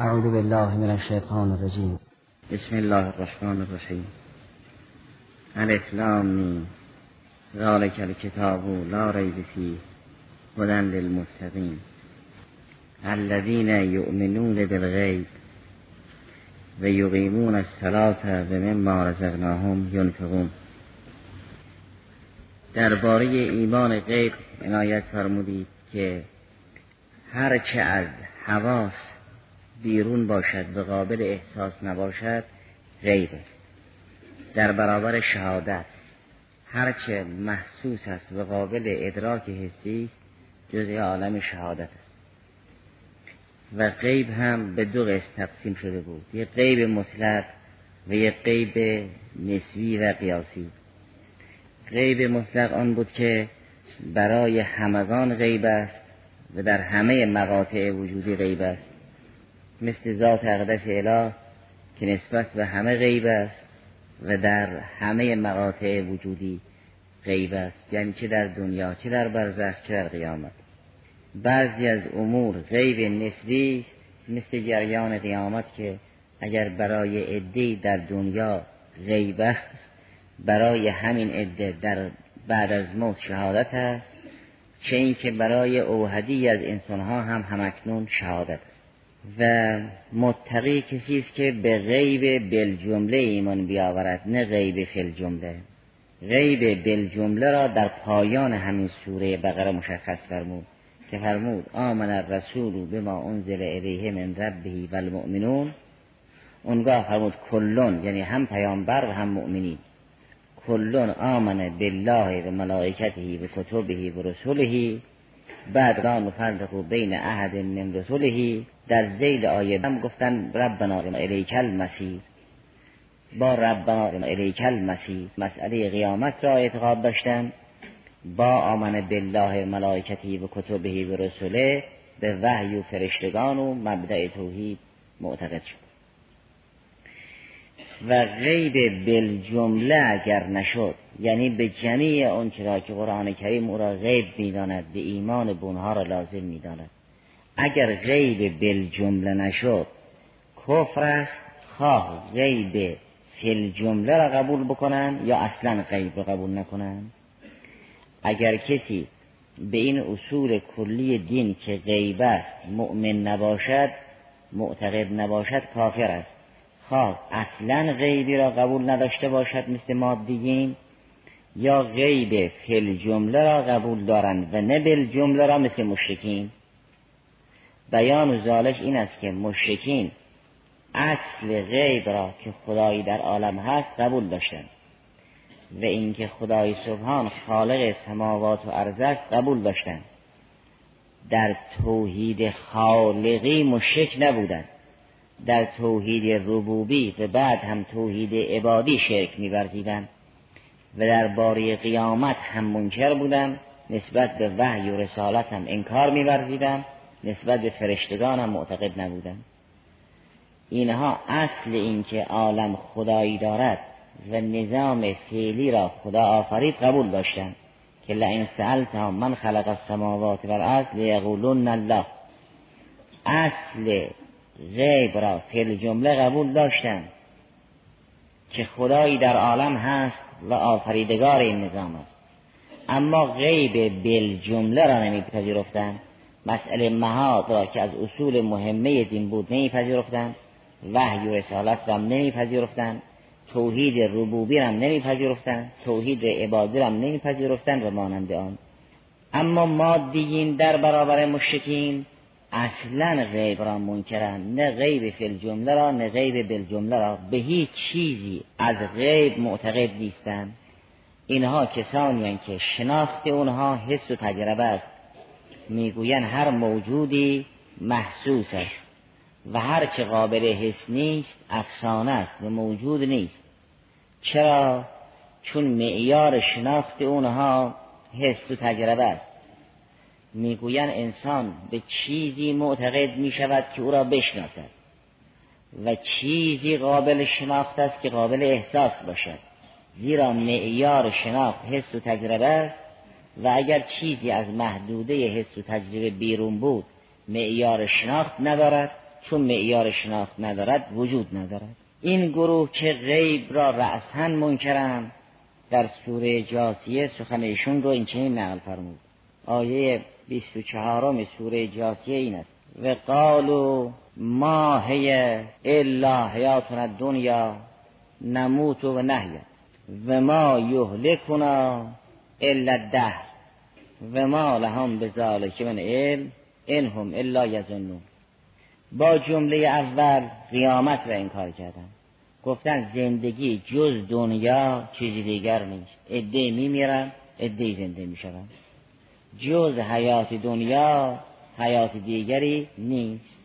اعوذ بالله من الشیطان الرجیم بسم الله الرحمن الرحیم الف لام ذالک الكتاب لا ریب فیه هدى للمتقین الذين يؤمنون بالغیب و یقیمون الصلاة و مما رزقناهم ينفقون. درباره ایمان غیب عنایت فرمودید که هرچه از حواس بیرون باشد و قابل احساس نباشد غیب است. در برابر شهادت هرچه محسوس است و قابل ادراک حسی است جزء عالم شهادت است. و غیب هم به دو قسم تقسیم شده بود. یک غیب مطلق و یک غیب نسبی و قیاسی. غیب مطلق آن بود که برای همگان غیب است و در همه مقاطع وجودی غیب است. مثل ذات اقدس اله که نسبت به همه غیب است و در همه مقاطع وجودی غیب است. یعنی چه در دنیا چه در برزخ چه در قیامت. بعضی از امور غیب نسبی است مثل جریان قیامت که اگر برای عده در دنیا غیب است برای همین عده در بعد از موت شهادت است چه اینکه برای اوهدی از انسانها هم همکنون شهادت و متقی کسی است که به غیب بالجمله ایمان بیاورد نه غیب فی جمله غیب بالجمله را در پایان همین سوره بقره مشخص فرمود که فرمود آمن الرسول ما انزل الیه من ربه و المؤمنون اونگاه فرمود کلون یعنی هم پیامبر و هم مؤمنین. کلون آمن بالله و ملائکته و کتبه و رسوله بعد را نفرق بین احد من رسوله در زیل آیه هم گفتن ربنا الیک المسیر با ربنا الیک المسیر مسئله قیامت را اعتقاد داشتن. با آمن بالله ملائکتی و کتبه و رسوله به وحی و فرشتگان و مبدع توحید معتقد شد. و غیب بالجمله اگر نشد یعنی به جمیع اون چرا که قرآن کریم او را غیب می‌داند به ایمان بونها را لازم می‌داند. اگر غیب بالجمله نشد کفر است خواه غیب فی جمله را قبول بکنن یا اصلا غیب را قبول نکنن؟ اگر کسی به این اصول کلی دین که غیب است مؤمن نباشد معتقد نباشد کافر است. خواه اصلا غیبی را قبول نداشته باشد مثل مادیین یا غیب فل جمله را قبول دارند و نه بل جمله را مثل مشرکین. بیان و زالش این است که مشرکین اصل غیب را که خدایی در عالم هست قبول داشتند و اینکه خدای سبحان خالق سماوات و ارض است قبول داشتند در توحید خالقی مشرک نبودند. در توحید ربوبی و بعد هم توحید عبادی شرک میورزیدند و در باری قیامت هم منکر بودند نسبت به وحی و رسالت هم انکار میورزیدند نسبت به فرشتگان هم معتقد نبودند. اینها اصل اینکه عالم خدایی دارد و نظام فعلی را خدا آفرید قبول داشتند که لئن سألتهم من خلق السماوات والارض لیقولن الله. اصل غیب را فعل جمله قبول داشتند که خدایی در عالم هست و آفریدگار این نظام است. اما غیب بل جمله را نمیپذیرفتند مسئله مهاد را که از اصول مهمه دین بود نمیپذیرفتند وحی و رسالت را نمیپذیرفتند توحید ربوبی را نمیپذیرفتند توحید عبادی را نمیپذیرفتند و مانند آن. اما مادیین در برابر مشرکین اصلا غیب را منکرند. نه غیب فی الجمله را نه غیب بالجمله را. به هیچ چیزی از غیب معتقد نیستند. اینها کسانی که شناخت اونها حس و تجربه است. می‌گویند هر موجودی محسوس است و هر چه قابل حس نیست افسانه است و موجود نیست. چرا؟ چون معیار شناخت اونها حس و تجربه است. می‌گویند انسان به چیزی معتقد می شود که او را بشناسد و چیزی قابل شناخت است که قابل احساس باشد زیرا معیار شناخت حس و تجربه است و اگر چیزی از محدوده حس و تجربه بیرون بود معیار شناخت ندارد چون معیار شناخت ندارد وجود ندارد. این گروه که غیب را رأسا منکرند در سوره جاسیه سخن ایشون رو این چنین نقل فرمود. آیه 24 سوره جاسیه این است. و قالو ما هی الا حیاتنا دنیا نموت و نهیا و ما یهلکنا الا الدهر. و ما لهم ذالک من علم انهم الا یظنون. با جمله اول قیامت را انکار کردن. گفتن زندگی جز دنیا چیزی دیگر نیست. عده میمیرن عده زنده میشون جز حیات دنیا حیات دیگری نیست.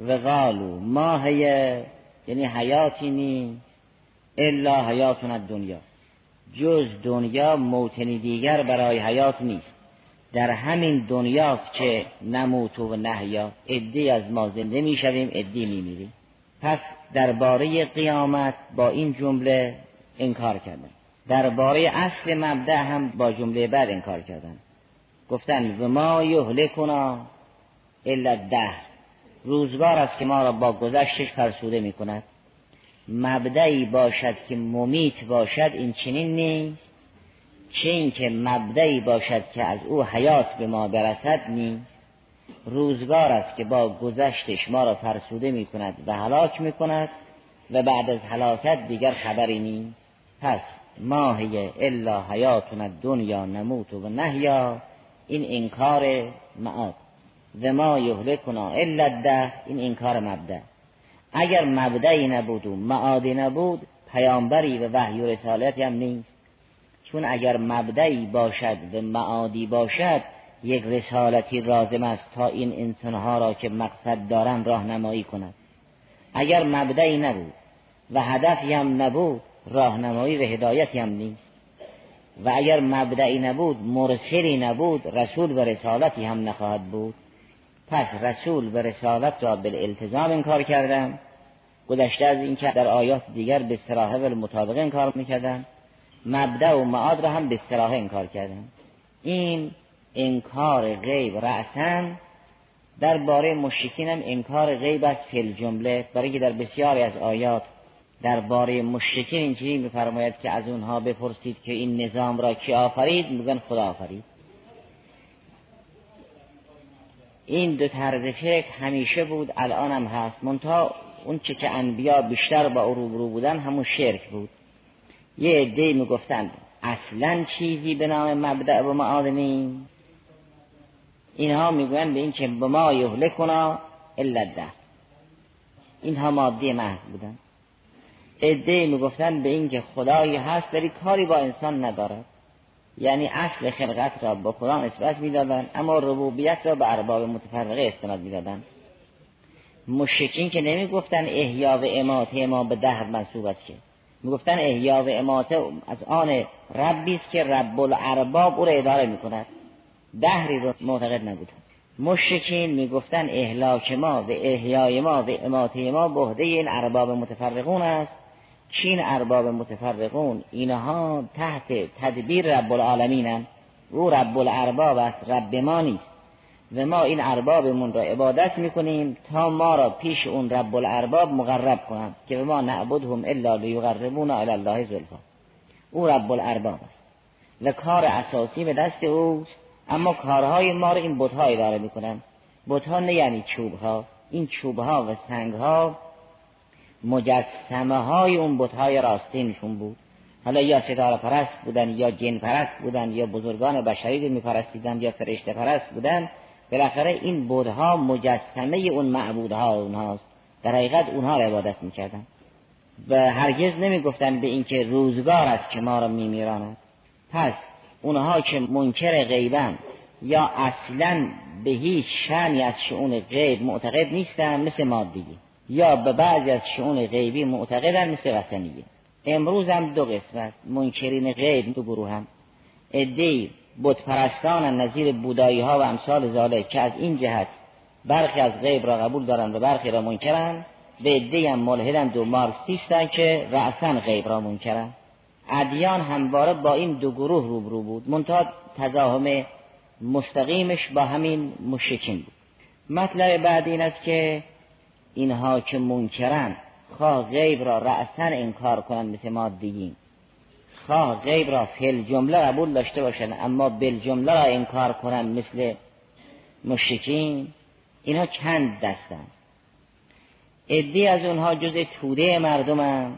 و قالو ما هیه یعنی حیاتی نیست الا حیاتنا دنیا. جز دنیا موتنی دیگر برای حیات نیست. در همین دنیاست که نموت و نحیا. ادی از ما زنده می‌شویم ادی میمیریم. پس درباره قیامت با این جمله انکار کردن درباره اصل مبدع هم با جمله بعد انکار کردن گفتن و ما یهلکنا الا ده روزگار است که ما را با گذشتش فرسوده می کند مبدعی باشد که ممیت باشد این چنین نیست. چه اینکه مبدعی باشد که از او حیات به ما برسد نیست. روزگار است که با گذشتش ما را فرسوده می کند و هلاک می کند و بعد از هلاکت دیگر خبری نیست. پس ماهی الا حیاتنا دنیا نموت و نهیا این انکار معاد. و ما یهلکنا الا ده این انکار مبدع اگر مبدعی نبود و معادی نبود پیامبری و وحی و رسالتی هم نیست. چون اگر مبدعی باشد و معادی باشد یک رسالتی رازم است تا این انسانها را که مقصد دارن راهنمایی کند. اگر مبدعی نبود و هدفی هم نبود راهنمایی و هدایتی هم نیست. و اگر مبدعی نبود مرسلی نبود رسول و رسالتی هم نخواهد بود. پس رسول و رسالت را بالالتزام انکار کردن. گذشته از اینکه در آیات دیگر به سراحه و مطابقه انکار می‌کردن. مبدع و معاد را هم به سراحه انکار کردن. این انکار غیب رأسا درباره مشرکین هم انکار غیب است فی جمله برای که در بسیاری از آیات درباره مشرکین اینجوری میفرماید که از اونها بپرسید که این نظام را کی آفرید؟ میگن خدا آفرید. این دو طرز فکر همیشه بود الان هم هست. منتها اون چه که انبیا بیشتر با او روبرو بودن همون شرک بود. یه عده می‌گفتند اصلا چیزی به نام مبدع و معاد اینها می‌گویند به این که به ما یهلکنا الا ده اینها مادی محض بودن. عده می‌گفتن به این که خدایی هست ولی کاری با انسان ندارد یعنی اصل خلقت را با خدا نسبت می‌دادن اما ربوبیت را به ارباب متفرقه استناد می‌دادن. مشکین که نمی‌گفتن احیا و اماته ما به دهر منصوب است که. می‌گفتن احیا و اماته از آن ربی است که رب الارباب او را اداره می‌کند. دهری رو معتقد نبودن. مشکین می‌گفتن اهلاک ما و احیای ما و اماته ما بهده این ارباب متفرقون است. چین ارباب متفرقون اینها تحت تدبیر رب العالمین او رب الارباب است رب ما نیست. و ما این اربابمون را عبادت می‌کنیم تا ما را پیش اون رب الارباب مقرب کنند که ما نعبدهم الا لیقربونا الی الله زلفا. او رب الارباب است. و کار اساسی به دست اوست اما کارهای ما را این بتها اداره می‌کنن بتها نه یعنی چوبها این چوبها و سنگها مجسمه های اون بتهای راستینشون بود. حالا یا ستاره پرست بودن یا جن پرست بودن یا بزرگان بشری رو میپرستیدن یا فرشته پرست بودن بالاخره این بودها مجسمه اون معبودها اونهاست. در حقیقت اونها را عبادت می‌کردن. و هرگز نمی‌گفتن به اینکه روزگار است که ما را میمیراند. پس اونها که منکر غیبن یا اصلا به هیچ شنی از شعون غیب معتقد نیستن مثل مادگی یا به بعضی از شعون غیبی معتقدن مثل وسنیه امروز هم دو قسمت منکرین غیب دو گروه هم. ادهی بتپرستان نظیر بودایی ها و امثال زاله که از این جهت برخی از غیب را قبول دارند و برخی را منکرند. به عده هم ملحدند و مارکسیستند که رأسا غیب را منکرند ادیان همواره با این دو گروه روبرو بود. منتها تزاهم مستقیمش با همین مشکین بود. مطلب بعد این است که اینها که منکرن خواه غیب را رأسا انکار کنن مثل ما دیگیم خواه غیب را فل جمله قبول داشته باشن اما بل جمله را انکار کنن مثل مشکین اینها چند دستن؟ ادی از اونها جز توده مردمن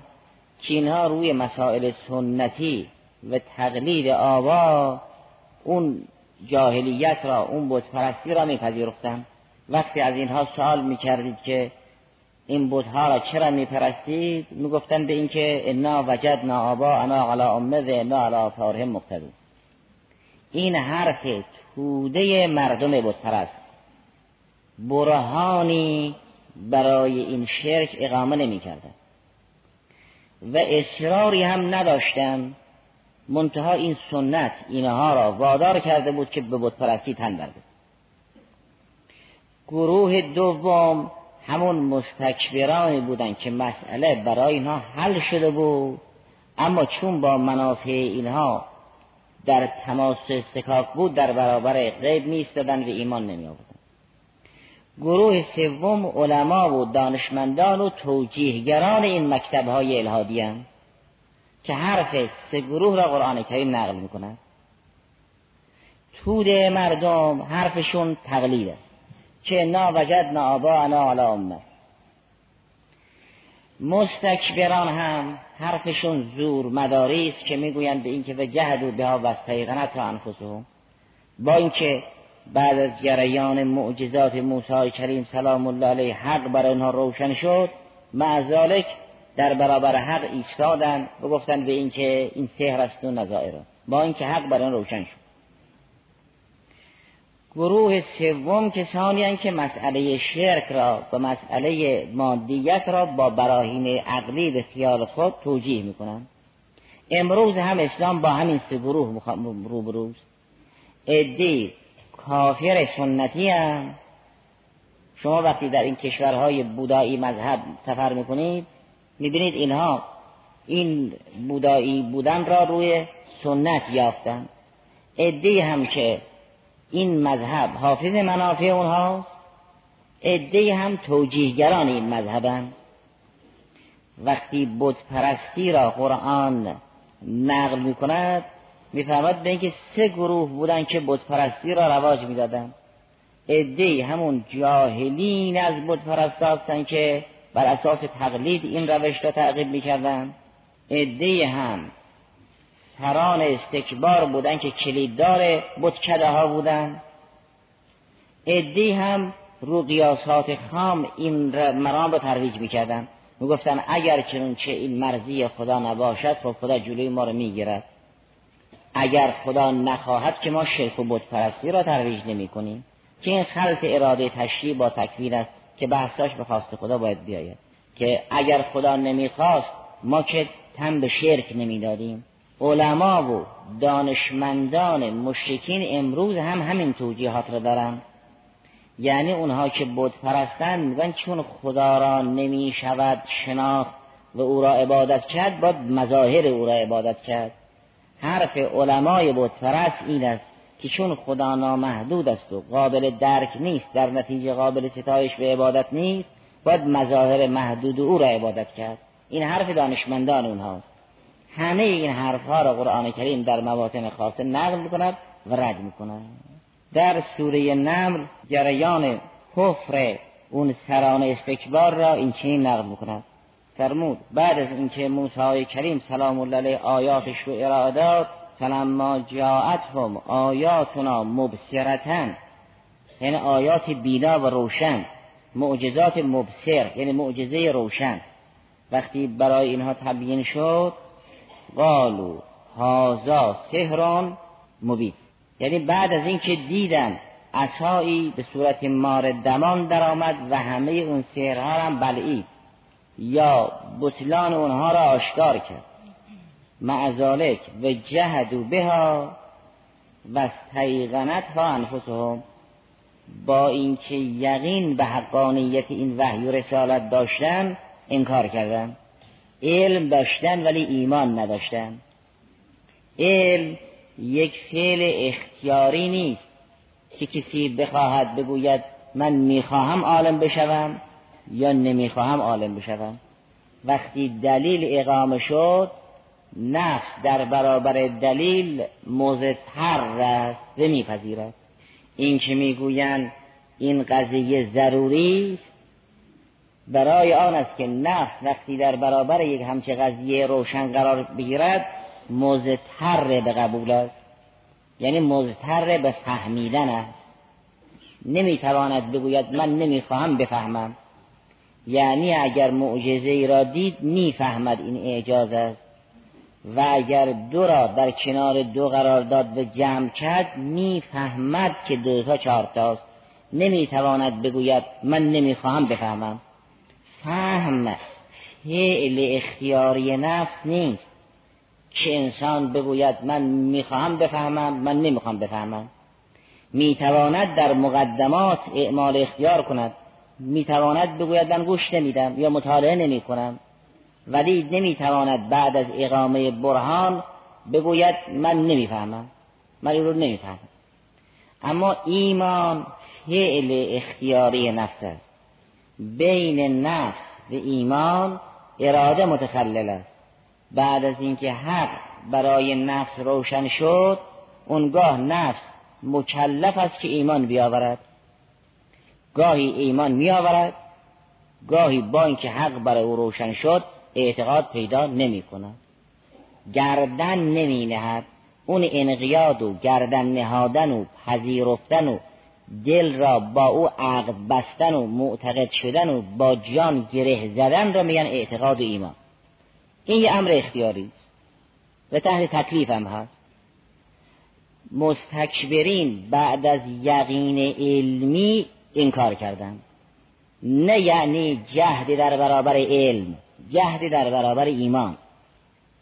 که اینها روی مسائل سنتی و تقلید آوا اون جاهلیت را اون بتپرستی را میپذیرفتن. وقتی از اینها سوال می‌کردید که این بتها را چرا میپرستید؟ می‌گفتن به اینکه انا وجدنا آبا انا علی امه و انا علی آثارهم مقتدون. این حرف توده مردم بتپرست. برهانی برای این شرک اقامه نمی‌کردن و اصراری هم نداشتن منتها این سنت اینها را وادار کرده بود که به بتپرستی تن برده. گروه دوم همون مستکبرانی بودن که مسئله برای اینها حل شده بود. اما چون با منافع اینها در تماس استکاک بود در برابر غیب میستدن و ایمان نمی آوردن گروه سوم علما و دانشمندان و توجیهگران این مکتب های الهادی که حرف سه گروه را قرآن کریم نقل می‌کنند. تود مردم حرفشون تقلید است. که نا وجد آبا انا علا امه. مستکبران هم حرفشون زور مداری است که می‌گویند به اینکه و جهد و بها و استیقنت انفسهم. با اینکه بعد از جریان معجزات موسی کریم سلام الله علیه حق برای آنها روشن شد معذالک در برابر حق ایستادن و گفتن به اینکه این سحر است و نظائر. با اینکه حق برای روشن شد. گروه سوم کسانی که مسئله شرک را و مسئله مادیت را با براهین عقلی به خیال خود توجیه می‌کنند. امروز هم اسلام با همین سه گروه روبروست ادی کافر سنتی هم شما وقتی در این کشورهای بودایی مذهب سفر می‌کنید می‌بینید اینها این بودایی بودن را روی سنت یافتن ادی هم که این مذهب حافظ منافع اونهاست؟ عده هم توجیهگران این مذهبن. وقتی بت پرستی را قرآن نقل می کند میفرماد به اینکه سه گروه بودن که بت پرستی را رواج می‌دادن. عده همون جاهلین از بت هستن که بر اساس تقلید این روش را تعقیب می‌کردن. عده هم سران استکبار بودن که کلیددار بتکده ها بودن. ادی هم رو قیاسات خام این مرام رو ترویج می‌کردن. می‌گفتن اگر چنون چه این مرزی خدا نباشد خب خدا جلوی ما رو می‌گیرد. اگر خدا نخواهد که ما شرک و پرستی را ترویج نمی کنیم که این خلط اراده تشریع با تکوین است که بحثاش به خواست خدا باید بیاید. که اگر خدا نمی‌خواست ما که تن به شرک نمی‌دادیم. علما و دانشمندان مشرکین امروز هم همین توجیهات را دارن. یعنی اونها که بت پرستن میگن چون خدا را نمی شود شناخت و او را عبادت کرد باید مظاهر او را عبادت کرد. حرف علمای بت پرست این است که چون خدا نامحدود است و قابل درک نیست در نتیجه قابل ستایش به عبادت نیست باید مظاهر محدود او را عبادت کرد. این حرف دانشمندان اونهاست. همه این حرفها را قرآن کریم در مواطن خاصه نقل می‌کند و رد می‌کند. در سوره نمر جریان کفر اون سران استکبار را این چنین نقل می‌کند. فرمود بعد از اینکه موسی کریم سلام الله علیه آیاتش رو ارائه داد فلما جاءتهم آیاتنا مبصرتن یعنی آیات بینا و روشن معجزات مبصر یعنی معجزه روشن. وقتی برای اینها تبیین شد قالو هازا سهران مبین. یعنی بعد از اینکه دیدن عصایی به صورت مار دمان درآمد و همه اون سهرها هم بلعید. یا بطلان اونها را آشکار کرد. معذالک و جهدو بها و استیقنت ها انفسهم با اینکه یقین به حقانیت این وحی و رسالت داشتن انکار کردن. علم داشتن ولی ایمان نداشتن. علم یک فعل اختیاری نیست که کسی بخواهد بگوید من می‌خواهم عالم بشوم یا نمی‌خواهم عالم بشوم. وقتی دلیل اقامه شد نفس در برابر دلیل مزتر است و میپذیرد این که می‌گویند؟ این قضیه ضروری است. برای آن است که نفس وقتی در برابر یک همچه قضیه روشن قرار بگیرد مزتر به قبول است. یعنی مزتر به فهمیدن است. نمی‌تواند بگوید من نمی‌خواهم بفهمم. یعنی اگر معجزه ای را دید می‌فهمد این اعجاز است. و اگر دو را در کنار دو قرار داد و جمع کرد می‌فهمد که دو تا چهار تاست. نمی‌تواند بگوید من نمی‌خواهم بفهمم. فهم فعل اختیاری نفس نیست. که انسان بگوید من می‌خواهم بفهمم من نمی‌خوام بفهمم. می‌تواند در مقدمات اعمال اختیار کند. می‌تواند بگوید من گوش نمیدم یا مطالعه نمی کنم ولی نمی‌تواند بعد از اقامه برهان بگوید من نمی‌فهمم. من این رو نمی‌فهمم. اما ایمان فعل اختیاری نفس است. بین نفس و ایمان اراده متخلل است. بعد از اینکه حق برای نفس روشن شد اونگاه نفس مکلف است که ایمان بیاورد. گاهی ایمان میآورد گاهی با اینکه حق برای او روشن شد اعتقاد پیدا نمی کند گردن نمی نهد اون انقیاد و گردن نهادن و پذیرفتن و دل را با او عقد بستن و معتقد شدن و با جان گره زدن را میگن اعتقاد و ایمان. این یه امر اختیاری است. و تحت تکلیف هم هست. مستکبرین بعد از یقین علمی انکار کردن. نه یعنی جهدی در برابر علم جهدی در برابر ایمان.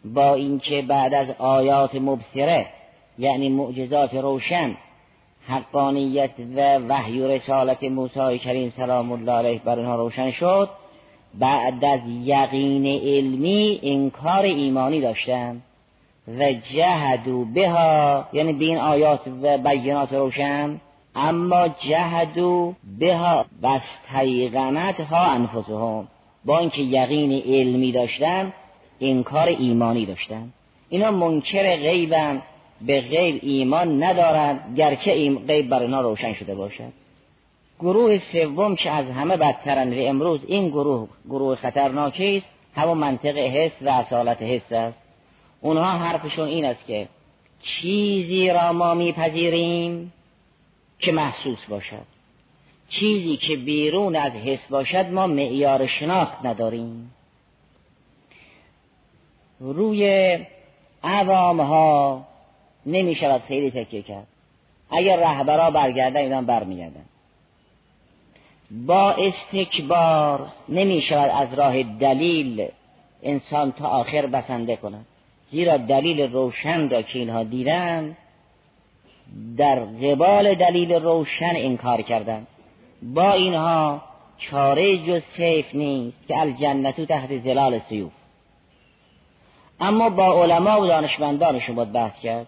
با اینکه بعد از آیات مبصره یعنی معجزات روشن حقانیت و وحی و رسالت موسی کریم سلام الله علیه بر آنها روشن شد. بعد از یقین علمی انکار ایمانی داشتن. و جهدو بها یعنی بین آیات و بیانات روشن. اما جهدو بها بستیقنت ها انفسهم. با اینکه یقین علمی داشتن انکار ایمانی داشتن. اینا منکر غیبن. به غیب ایمان ندارند گرچه این غیب بر اینا روشن شده باشد. گروه سوم که از همه بدترند و امروز این گروه گروه خطرناکی است همون منطق حس و اصالت حس است. اونها حرفشون این است که چیزی را ما میپذیریم که محسوس باشد. چیزی که بیرون از حس باشد ما معیار شناخت نداریم. روی عوام ها نمی شود خیلی تکیه کرد. اگر رهبرا برگردن اینا برمیگردن. با استکبار نمی شود از راه دلیل انسان تا آخر بسنده کند. زیرا دلیل روشن را که اینها دیدن در قبال دلیل روشن انکار کردند. با اینها چاره جز سیف نیست که الجنتو تحت زلال سیوف. اما با علما و دانشمندانشون باید بحث کرد.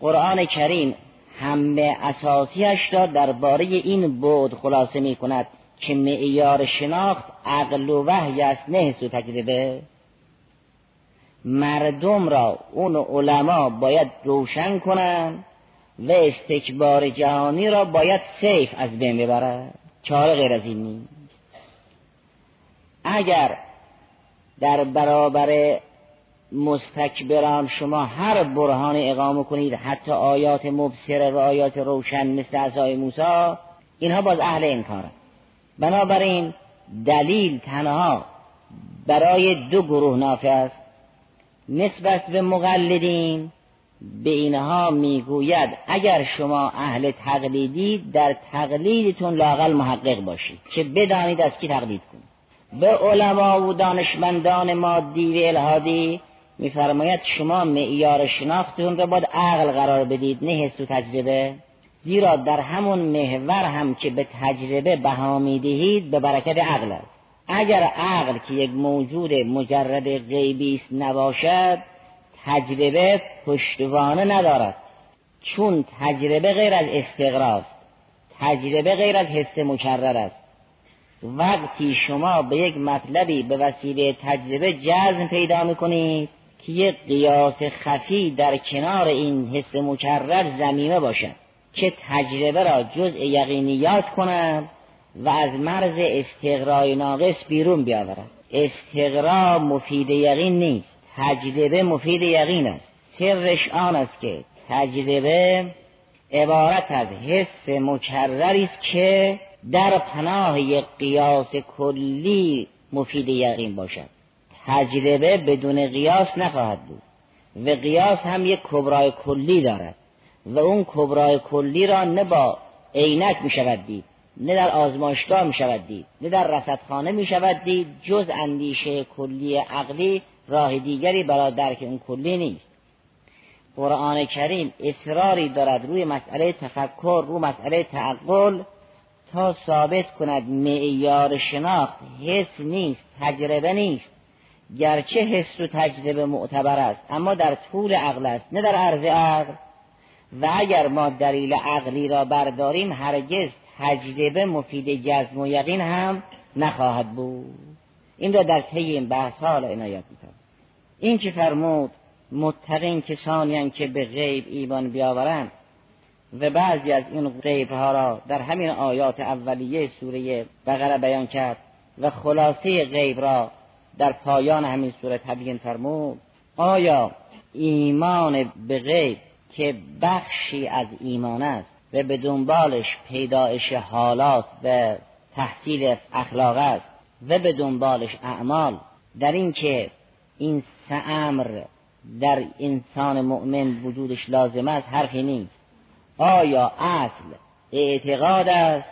قرآن کریم همه اساسیش را درباره این بود خلاصه می کند که معیار شناخت عقل و وحی است. نه سو تجربه مردم را اون علما باید روشن کنند و استکبار جهانی را باید سیف از بین ببرد چاره غیر از این نیست. اگر در برابر مستکبران شما هر برهان اقامه کنید حتی آیات مبصره و آیات روشن مثل عصای موسی اینها باز اهل انکارن بنابراین دلیل تنها برای دو گروه نافع است. نسبت به مقلدین به اینها می‌گوید اگر شما اهل تقلیدید در تقلیدتون لاقل محقق باشید که بدانید از کی تقلید کنید. به علما و دانشمندان مادی و الهادی میفرماید شما معیار شناختون را باید عقل قرار بدید نه حس و تجربه. زیرا در همون محور هم که به تجربه بها می‌دهید به برکت عقل است. اگر عقل که یک موجود مجرد غیبی است نباشد تجربه پشتوانه ندارد. چون تجربه غیر از استقراست تجربه غیر از حس مکرر است. وقتی شما به یک مطلبی به وسیله تجربه جزم پیدا می‌کنید که یک قیاس خفی در کنار این حس مکرر زمینه باشد که تجربه را جزء یقینیات کند و از مرز استقرای ناقص بیرون بیاورد استقرا مفید یقین نیست تجربه مفید یقین است. سرش آن است که تجربه عبارت از حس مکرری است که در پناه یک قیاس کلی مفید یقین باشد. تجربه بدون قیاس نخواهد بود. و قیاس هم یک کبرای کلی دارد. و اون کبرای کلی را نه با عینک می شود دید نه در آزمایشگاه می شود دید نه در رصدخانه می شود دید جز اندیشه کلی عقلی راه دیگری برای درک اون کلی نیست. قرآن کریم اصراری دارد روی مسئله تفکر روی مسئله تعقل تا ثابت کند معیار شناخت حس نیست تجربه نیست. گرچه حس و تجربه معتبر است اما در طول عقل است نه در عرض عقل. و اگر ما دلیل عقلی را برداریم هرگز تجربه مفید جزم و یقین هم نخواهد بود. این را در طی این بحث ها عنایت می‌کنم. این که فرمود متقین کسانی که به غیب ایمان بیاورند و بعضی از این غیب ها را در همین آیات اولیه سوره بقره بیان کرد و خلاصه غیب را در پایان همین سوره تبیین فرمود آیا ایمان به غیب که بخشی از ایمان است و به دنبالش پیدایش حالات و تحصیل اخلاق است و به دنبالش اعمال در اینکه این سه امر در انسان مؤمن وجودش لازم است حرفی نیست. آیا اصل اعتقاد است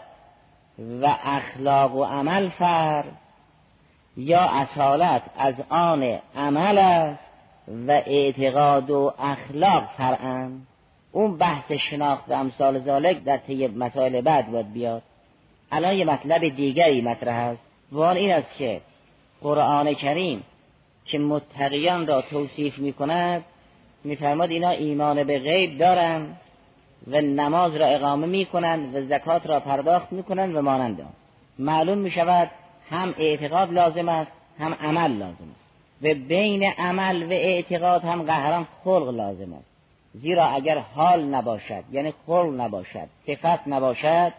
و اخلاق و عمل فر یا اصالت از آن عمل است و اعتقاد و اخلاق فرعن. اون بحث شناخت و امثال ذالک در طی مسائل بعد باید بیاد. الان یه مطلب دیگری مطرح است. و این است که قرآن کریم که متقیان را توصیف می کند میفرماد اینا ایمان به غیب دارند و نماز را اقامه می کنند و زکات را پرداخت می کنند و مانند معلوم می شود هم اعتقاد لازم است هم عمل لازم است. و بین عمل و اعتقاد هم قهران خلق لازم است. زیرا اگر حال نباشد یعنی خلق نباشد صفت نباشد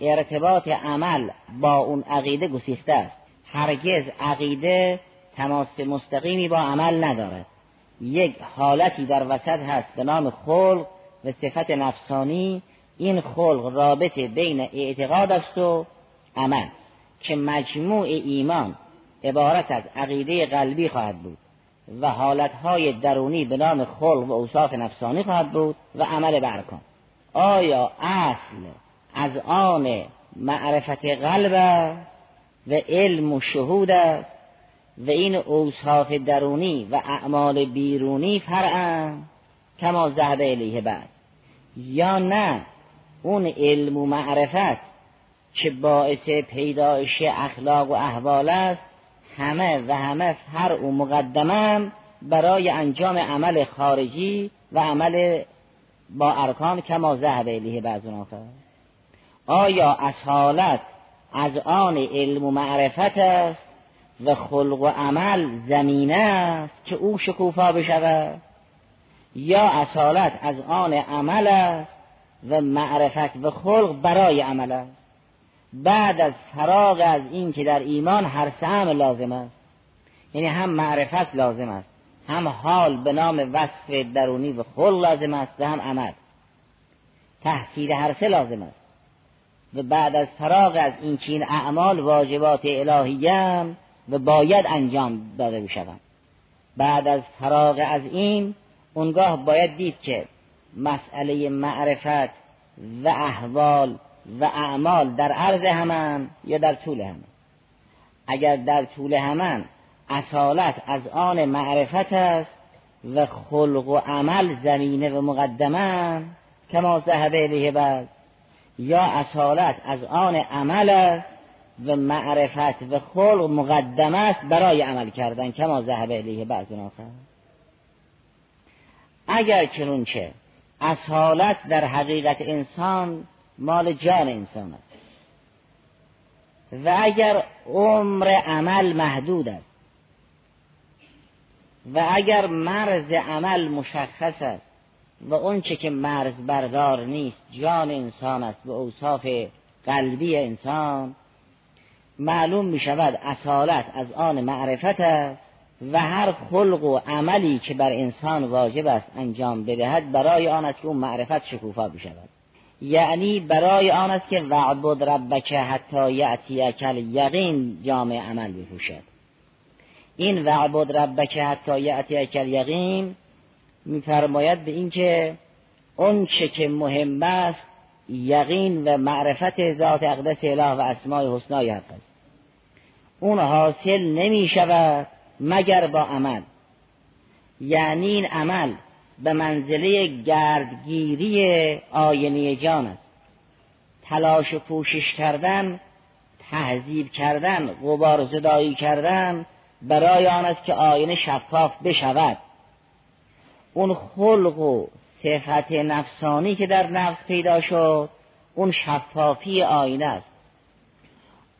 ارتباط عمل با اون عقیده گسیخته است. هرگز عقیده تماس مستقیمی با عمل ندارد. یک حالتی در وسط هست به نام خلق و صفت نفسانی. این خلق رابطه بین اعتقاد است و عمل. که مجموع ایمان عبارت از عقیده قلبی خواهد بود و حالتهای درونی به نام خلق و اوصاف نفسانی خواهد بود و عمل برکان آیا اصل از آن معرفت قلب و علم و شهود است و این اوصاف درونی و اعمال بیرونی فرعن کما ذهب الیه بعد؟ یا نه اون علم و معرفت که باعث پیدایش اخلاق و احوال است همه و همه فرع و مقدمه برای انجام عمل خارجی و عمل با ارکان کما ذهب الیه بعض آیا اصالت از آن علم و معرفت است و خلق و عمل زمینه است که او شکوفا بشود؟ یا اصالت از آن عمل است و معرفت و خلق برای عمل است؟ بعد از فراغ از این که در ایمان هر سهم لازم است. یعنی هم معرفت لازم است هم حال به نام وصف درونی و خلق لازم است و هم عمل. تحصیل هر سه لازم است. و بعد از فراغ از این چین اعمال واجبات الهیه و باید انجام داده بشوند. بعد از فراغ از این اونگاه باید دید که مسئله معرفت و احوال و اعمال در عرض همان یا در طول همان. اگر در طول همان اصالت از آن معرفت است و خلق و عمل زمینه و مقدمه کما ذهب الیه بعد یا اصالت از آن عمل است و معرفت و خلق مقدمه است برای عمل کردن کما ذهب الیه بعض آخر اگر چنونچه اصالت در حقیقت انسان مال جان انسان است. و اگر عمر عمل محدود است. و اگر مرز عمل مشخص است. و اونچه که مرز بردار نیست جان انسان است به اوصاف قلبی انسان معلوم می شود اصالت از آن معرفت است و هر خلق و عملی که بر انسان واجب است انجام بدهد برای آن است که اون معرفت شکوفا بشود. یعنی برای آن است که وعبد ربک حتی کل یقین جامع عمل بپوشد. این وعبد ربک حتی کل یقین میفرماید به اینکه اون چه که مهم است یقین و معرفت ذات اقدس اله و اسماء حسنای حق است. اون حاصل نمی شود مگر با عمل. یعنی این عمل به منزله گردگیری آینه جان است. تلاش و کوشش کردن تهذیب کردن غبار زدایی کردن برای آن است که آینه شفاف بشود. اون خلق و صفت نفسانی که در نفس پیدا شد اون شفافی آینه است.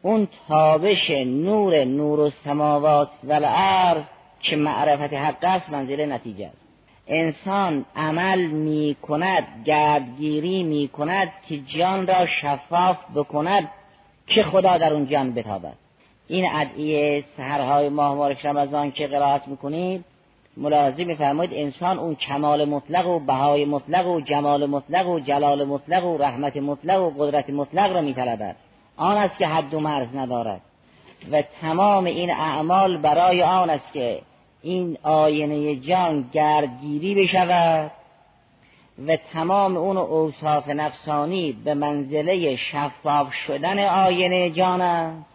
اون تابش نور نور و سماوات و که معرفت حق است منزل نتیجه است. انسان عمل می کند گردگیری می کند که جان را شفاف بکند که خدا در اون جان بتابد. این ادعیه سهرهای ماه مبارک رمضان که قرائت می‌کنید ملاحظه میفرمایید انسان اون کمال مطلق و بهای مطلق و جمال مطلق و جلال مطلق و رحمت مطلق و قدرت مطلق را میطلبد. آن است که حد و مرز ندارد. و تمام این اعمال برای آن است که این آینه جان گردگیری بشود و تمام اون اوصاف نفسانی به منزله شفاف شدن آینه جان است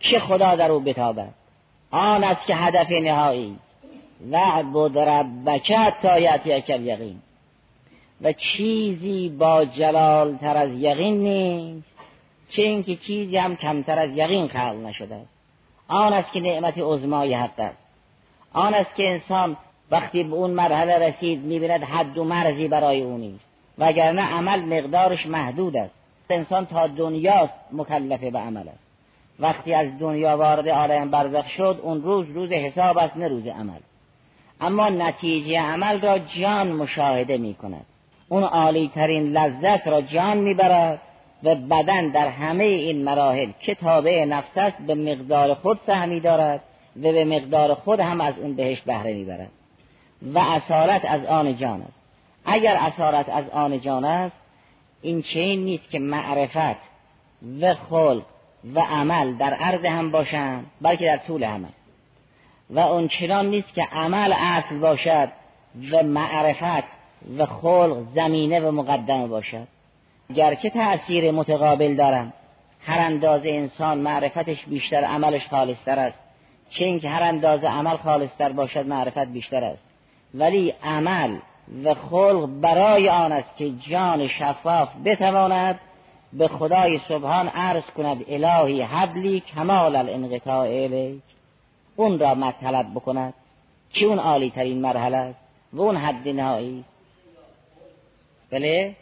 که خدا در او بتابد. آن است که هدف نهایی. و بود ربک تا اکل یقین و چیزی با جلال تر از یقین نیست چه اینکه چیزی هم کمتر از یقین خلق نشده است. آن است که نعمت عظمای حق است. آن است که انسان وقتی به اون مرحله رسید می‌بیند حد و مرزی برای او نیست. وگرنه عمل مقدارش محدود است. انسان تا دنیاست مکلفه به عمل است. وقتی از دنیا وارد عالم برزخ شد اون روز روز حساب است نه روز عمل. اما نتیجه عمل را جان مشاهده می کند اون عالی ترین لذت را جان می‌برد و بدن در همه این مراحل که تابع نفس است به مقدار خود سهمی دارد. و به مقدار خود هم از اون بهش بهره می‌برد. و اصالت از آن جان است. اگر اصالت از آن جان است این چین نیست که معرفت و خلق و عمل در عرض هم باشند بلکه در طول هم و اون چنان نیست که عمل اصل باشد و معرفت و خلق زمینه و مقدمه باشد. گرچه تأثیر متقابل دارم هر اندازه انسان معرفتش بیشتر عملش خالصتر است. چه اینکه هر اندازه عمل خالصتر باشد معرفت بیشتر است. ولی عمل و خلق برای آن است که جان شفاف بتواند به خدای سبحان عرض کند الهی حبلی کمال الانقطاع الیک. اون را مطلب بکند که اون عالی ترین مرحله است و اون حد نهایی بله؟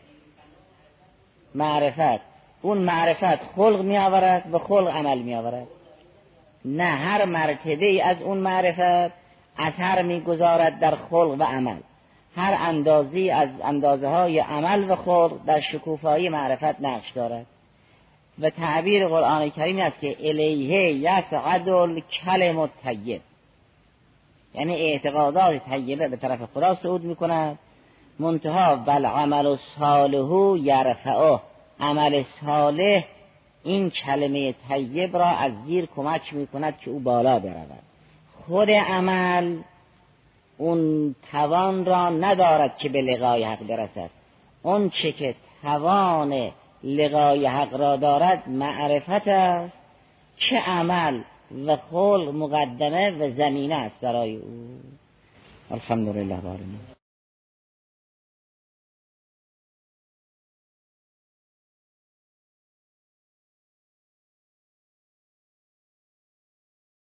معرفت. اون معرفت خلق می آورد و خلق عمل می آورد نه هر مرتبه از اون معرفت اثر می‌گذارد در خلق و عمل. هر اندازی از اندازه های عمل و خلق در شکوفایی معرفت نقش دارد. و تعبیر قرآن کریم است که الیه یسعد الکلم الطیب. یعنی اعتقادات طیبه به طرف خدا صعود می‌کند. منتها بل عمل صالح یرفعه. عمل صالح این کلمه طیب را از زیر کمک می کند که او بالا برود. خود عمل اون توان را ندارد که به لقای حق برسد. اون چه که توان لقای حق را دارد معرفت است. چه عمل و خلق مقدمه و زمینه است برای او. الحمدلله